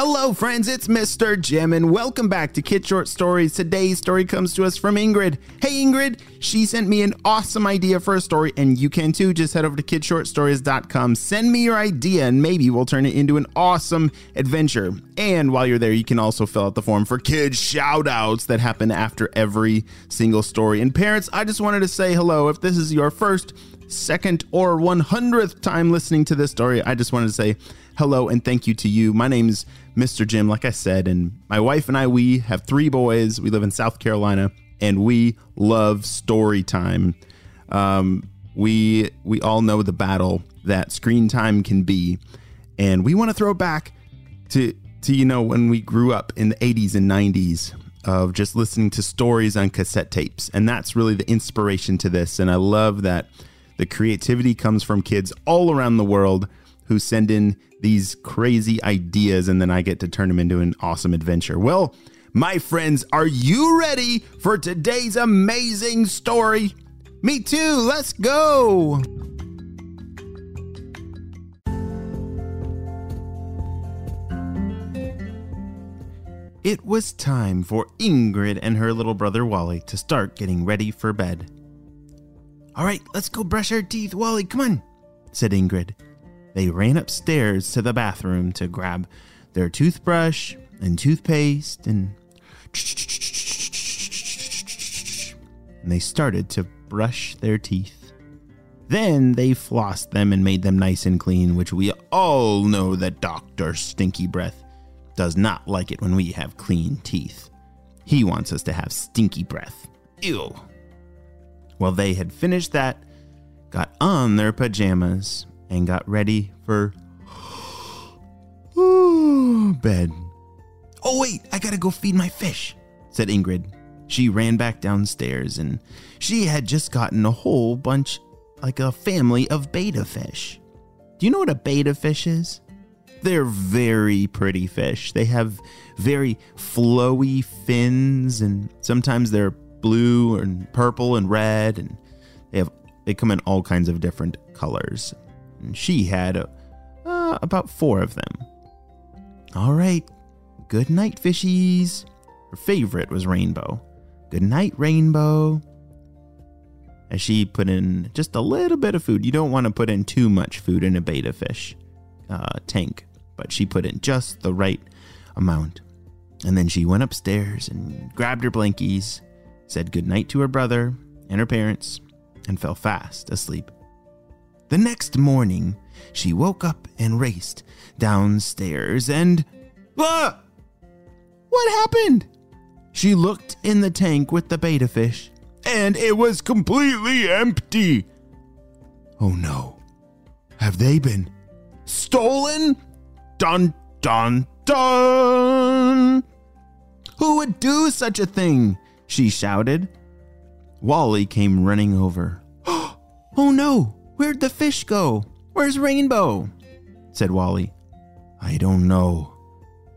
Hello, friends, it's Mr. Jim, and welcome back to Kid Short Stories. Today's story comes to us from Ingrid. Hey, Ingrid, she sent me an awesome idea for a story, and you can too. Just head over to kidshortstories.com, send me your idea, and maybe we'll turn it into an awesome adventure. And while you're there, you can also fill out the form for kid shout outs that happen after every single story. And parents, I just wanted to say hello. If this is your first, second, or 100th time listening to this story, I just wanted to say hello and thank you to you. My name's Mr. Jim, like I said, and my wife and I, we have three boys. We live in South Carolina, and we love story time. Um, we we all know the battle that screen time can be, and we want to throw back to to you know when we grew up in the 80s and 90s of just listening to stories on cassette tapes, and that's really the inspiration to this. And I love that the creativity comes from kids all around the world who send in these crazy ideas and then I get to turn them into an awesome adventure. Well, my friends, are you ready for today's amazing story? Me too, let's go! It was time for Ingrid and her little brother Wally to start getting ready for bed. All right, let's go brush our teeth, Wally, come on, said Ingrid they ran upstairs to the bathroom to grab their toothbrush and toothpaste and and they started to brush their teeth. Then they flossed them and made them nice and clean, which we all know that Dr. Stinky Breath does not like it when we have clean teeth. He wants us to have stinky breath. Ew. Well, they had finished that, got on their pajamas, and got ready for bed. Oh, wait, I gotta go feed my fish, said Ingrid. She ran back downstairs and she had just gotten a whole bunch, like a family of betta fish. Do you know what a betta fish is? They're very pretty fish. They have very flowy fins and sometimes they're blue and purple and red and they have they come in all kinds of different colors and she had uh, about four of them. All right, good night, fishies. Her favorite was Rainbow. Good night, Rainbow. As she put in just a little bit of food. You don't want to put in too much food in a betta fish uh, tank, but she put in just the right amount. And then she went upstairs and grabbed her blankies, said goodnight to her brother and her parents, and fell fast asleep. The next morning, she woke up and raced downstairs and. Ah! What happened? She looked in the tank with the betta fish, and it was completely empty. Oh no. Have they been stolen? Dun dun dun! Who would do such a thing? She shouted. Wally came running over. oh no! Where'd the fish go? Where's Rainbow? said Wally. I don't know,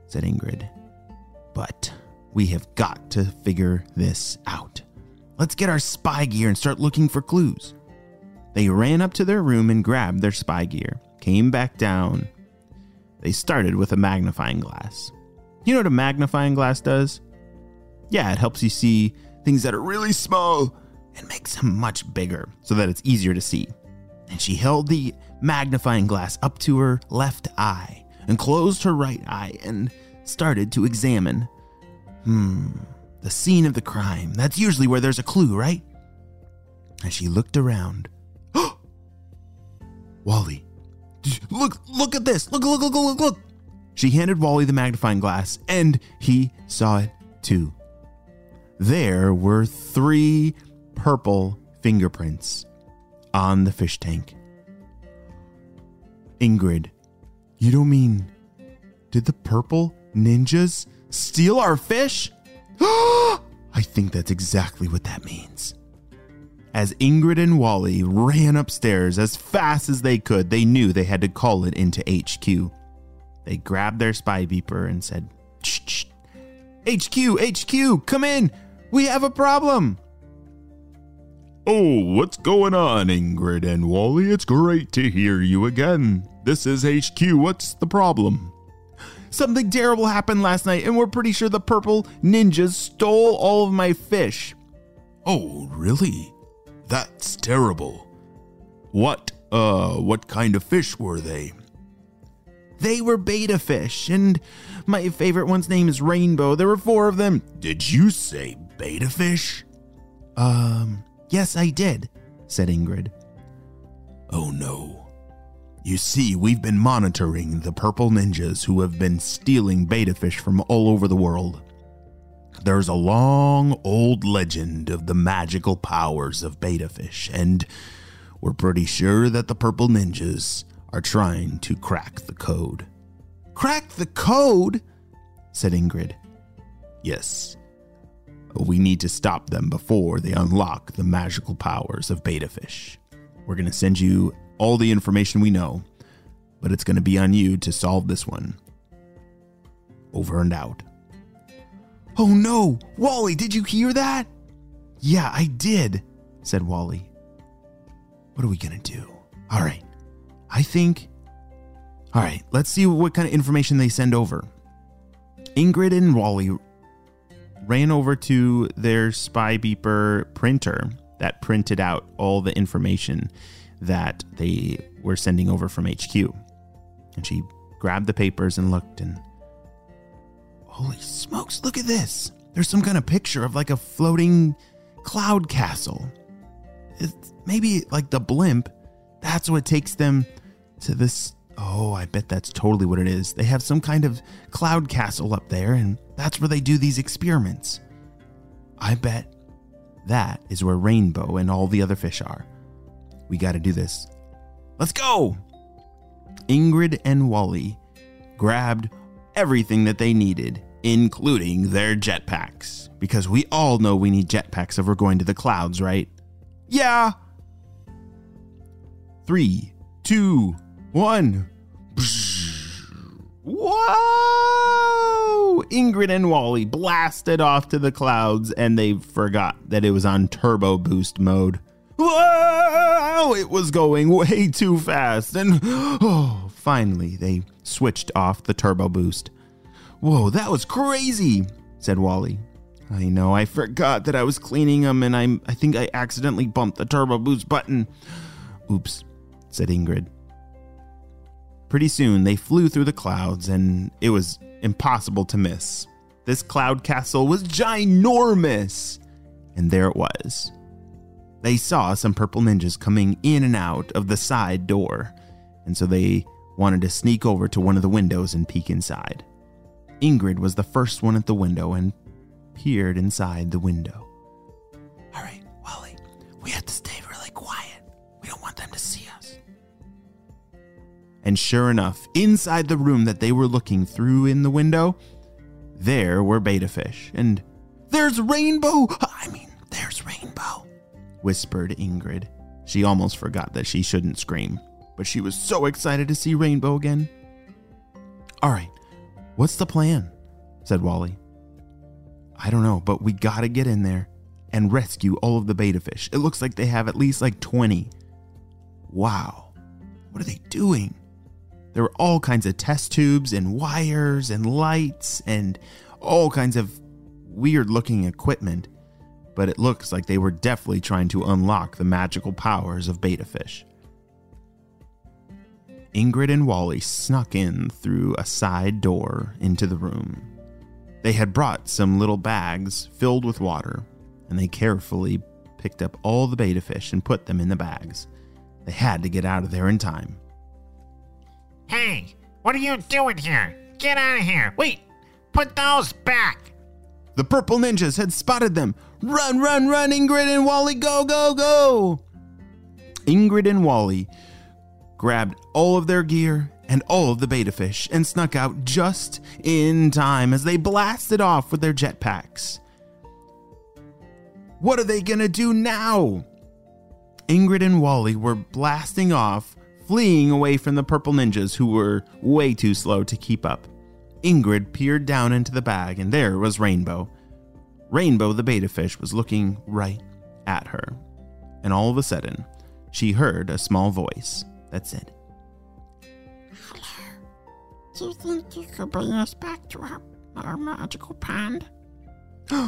said Ingrid. But we have got to figure this out. Let's get our spy gear and start looking for clues. They ran up to their room and grabbed their spy gear, came back down. They started with a magnifying glass. You know what a magnifying glass does? Yeah, it helps you see things that are really small and makes them much bigger so that it's easier to see and she held the magnifying glass up to her left eye and closed her right eye and started to examine. Hmm, the scene of the crime. That's usually where there's a clue, right? And she looked around. Wally, look, look at this. Look, look, look, look, look. She handed Wally the magnifying glass, and he saw it too. There were three purple fingerprints on the fish tank. Ingrid, you don't mean. Did the purple ninjas steal our fish? I think that's exactly what that means. As Ingrid and Wally ran upstairs as fast as they could, they knew they had to call it into HQ. They grabbed their spy beeper and said. HQ, HQ, come in. We have a problem. Oh, what's going on, Ingrid and Wally? It's great to hear you again. This is HQ. What's the problem? Something terrible happened last night, and we're pretty sure the purple ninjas stole all of my fish. Oh, really? That's terrible. What, uh, what kind of fish were they? They were betta fish, and my favorite one's name is Rainbow. There were four of them. Did you say betta fish? Um, yes, I did, said Ingrid. Oh no. You see, we've been monitoring the purple ninjas who have been stealing betta fish from all over the world. There's a long old legend of the magical powers of betta fish, and we're pretty sure that the purple ninjas are trying to crack the code. Crack the code? said Ingrid. Yes. We need to stop them before they unlock the magical powers of betta fish. We're going to send you all the information we know, but it's going to be on you to solve this one. Over and out. Oh no! Wally, did you hear that? Yeah, I did, said Wally. What are we going to do? All right. I think. All right, let's see what kind of information they send over. Ingrid and Wally ran over to their spy beeper printer that printed out all the information that they were sending over from HQ. And she grabbed the papers and looked and holy smokes, look at this. There's some kind of picture of like a floating cloud castle. It's maybe like the blimp. That's what takes them to this. Oh, I bet that's totally what it is. They have some kind of cloud castle up there, and that's where they do these experiments. I bet that is where Rainbow and all the other fish are. We got to do this. Let's go! Ingrid and Wally grabbed everything that they needed, including their jetpacks, because we all know we need jetpacks if we're going to the clouds, right? Yeah! Three, two, one. Whoa! Ingrid and Wally blasted off to the clouds and they forgot that it was on turbo boost mode. Whoa! It was going way too fast and oh, finally they switched off the turbo boost. Whoa, that was crazy, said Wally. I know, I forgot that I was cleaning them and I'm I think I accidentally bumped the turbo boost button. Oops, said Ingrid. Pretty soon, they flew through the clouds, and it was impossible to miss. This cloud castle was ginormous! And there it was. They saw some purple ninjas coming in and out of the side door, and so they wanted to sneak over to one of the windows and peek inside. Ingrid was the first one at the window and peered inside the window. And sure enough, inside the room that they were looking through in the window, there were betta fish. And there's Rainbow! I mean, there's Rainbow, whispered Ingrid. She almost forgot that she shouldn't scream, but she was so excited to see Rainbow again. All right, what's the plan? said Wally. I don't know, but we gotta get in there and rescue all of the betta fish. It looks like they have at least like 20. Wow, what are they doing? There were all kinds of test tubes and wires and lights and all kinds of weird looking equipment, but it looks like they were definitely trying to unlock the magical powers of betta fish. Ingrid and Wally snuck in through a side door into the room. They had brought some little bags filled with water, and they carefully picked up all the betta fish and put them in the bags. They had to get out of there in time. What are you doing here? Get out of here. Wait, put those back. The purple ninjas had spotted them. Run, run, run, Ingrid and Wally, go, go, go! Ingrid and Wally grabbed all of their gear and all of the betta fish and snuck out just in time as they blasted off with their jetpacks. What are they gonna do now? Ingrid and Wally were blasting off, fleeing away from the purple ninjas who were way too slow to keep up. Ingrid peered down into the bag, and there was Rainbow. Rainbow, the betta fish, was looking right at her. And all of a sudden, she heard a small voice that said, Hello. Do you think you could bring us back to our, our magical pond?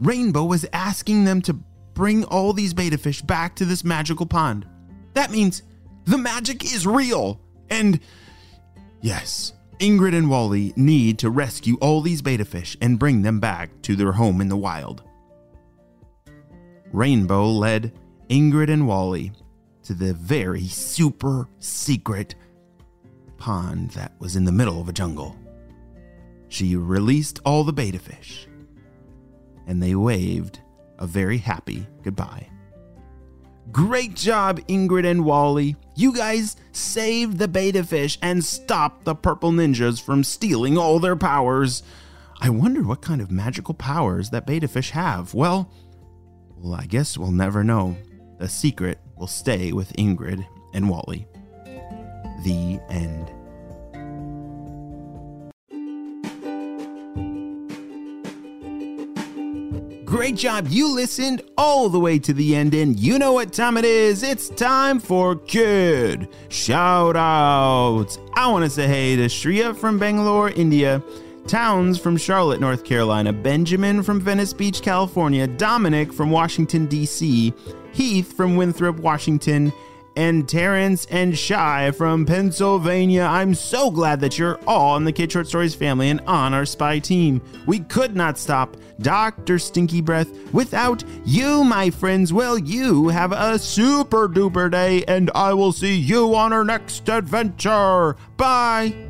Rainbow was asking them to bring all these betta fish back to this magical pond. That means the magic is real. And yes, Ingrid and Wally need to rescue all these betta fish and bring them back to their home in the wild. Rainbow led Ingrid and Wally to the very super secret pond that was in the middle of a jungle. She released all the betta fish, and they waved a very happy goodbye. Great job, Ingrid and Wally. You guys saved the betta fish and stopped the purple ninjas from stealing all their powers. I wonder what kind of magical powers that betta fish have. Well, well, I guess we'll never know. The secret will stay with Ingrid and Wally. The end. Great job. You listened all the way to the end, and you know what time it is. It's time for Kid Shout Outs. I want to say hey to Shreya from Bangalore, India, Towns from Charlotte, North Carolina, Benjamin from Venice Beach, California, Dominic from Washington, D.C., Heath from Winthrop, Washington, and Terrence and Shy from Pennsylvania. I'm so glad that you're all in the Kid Short Stories family and on our spy team. We could not stop Dr. Stinky Breath without you, my friends. Well, you have a super duper day, and I will see you on our next adventure. Bye.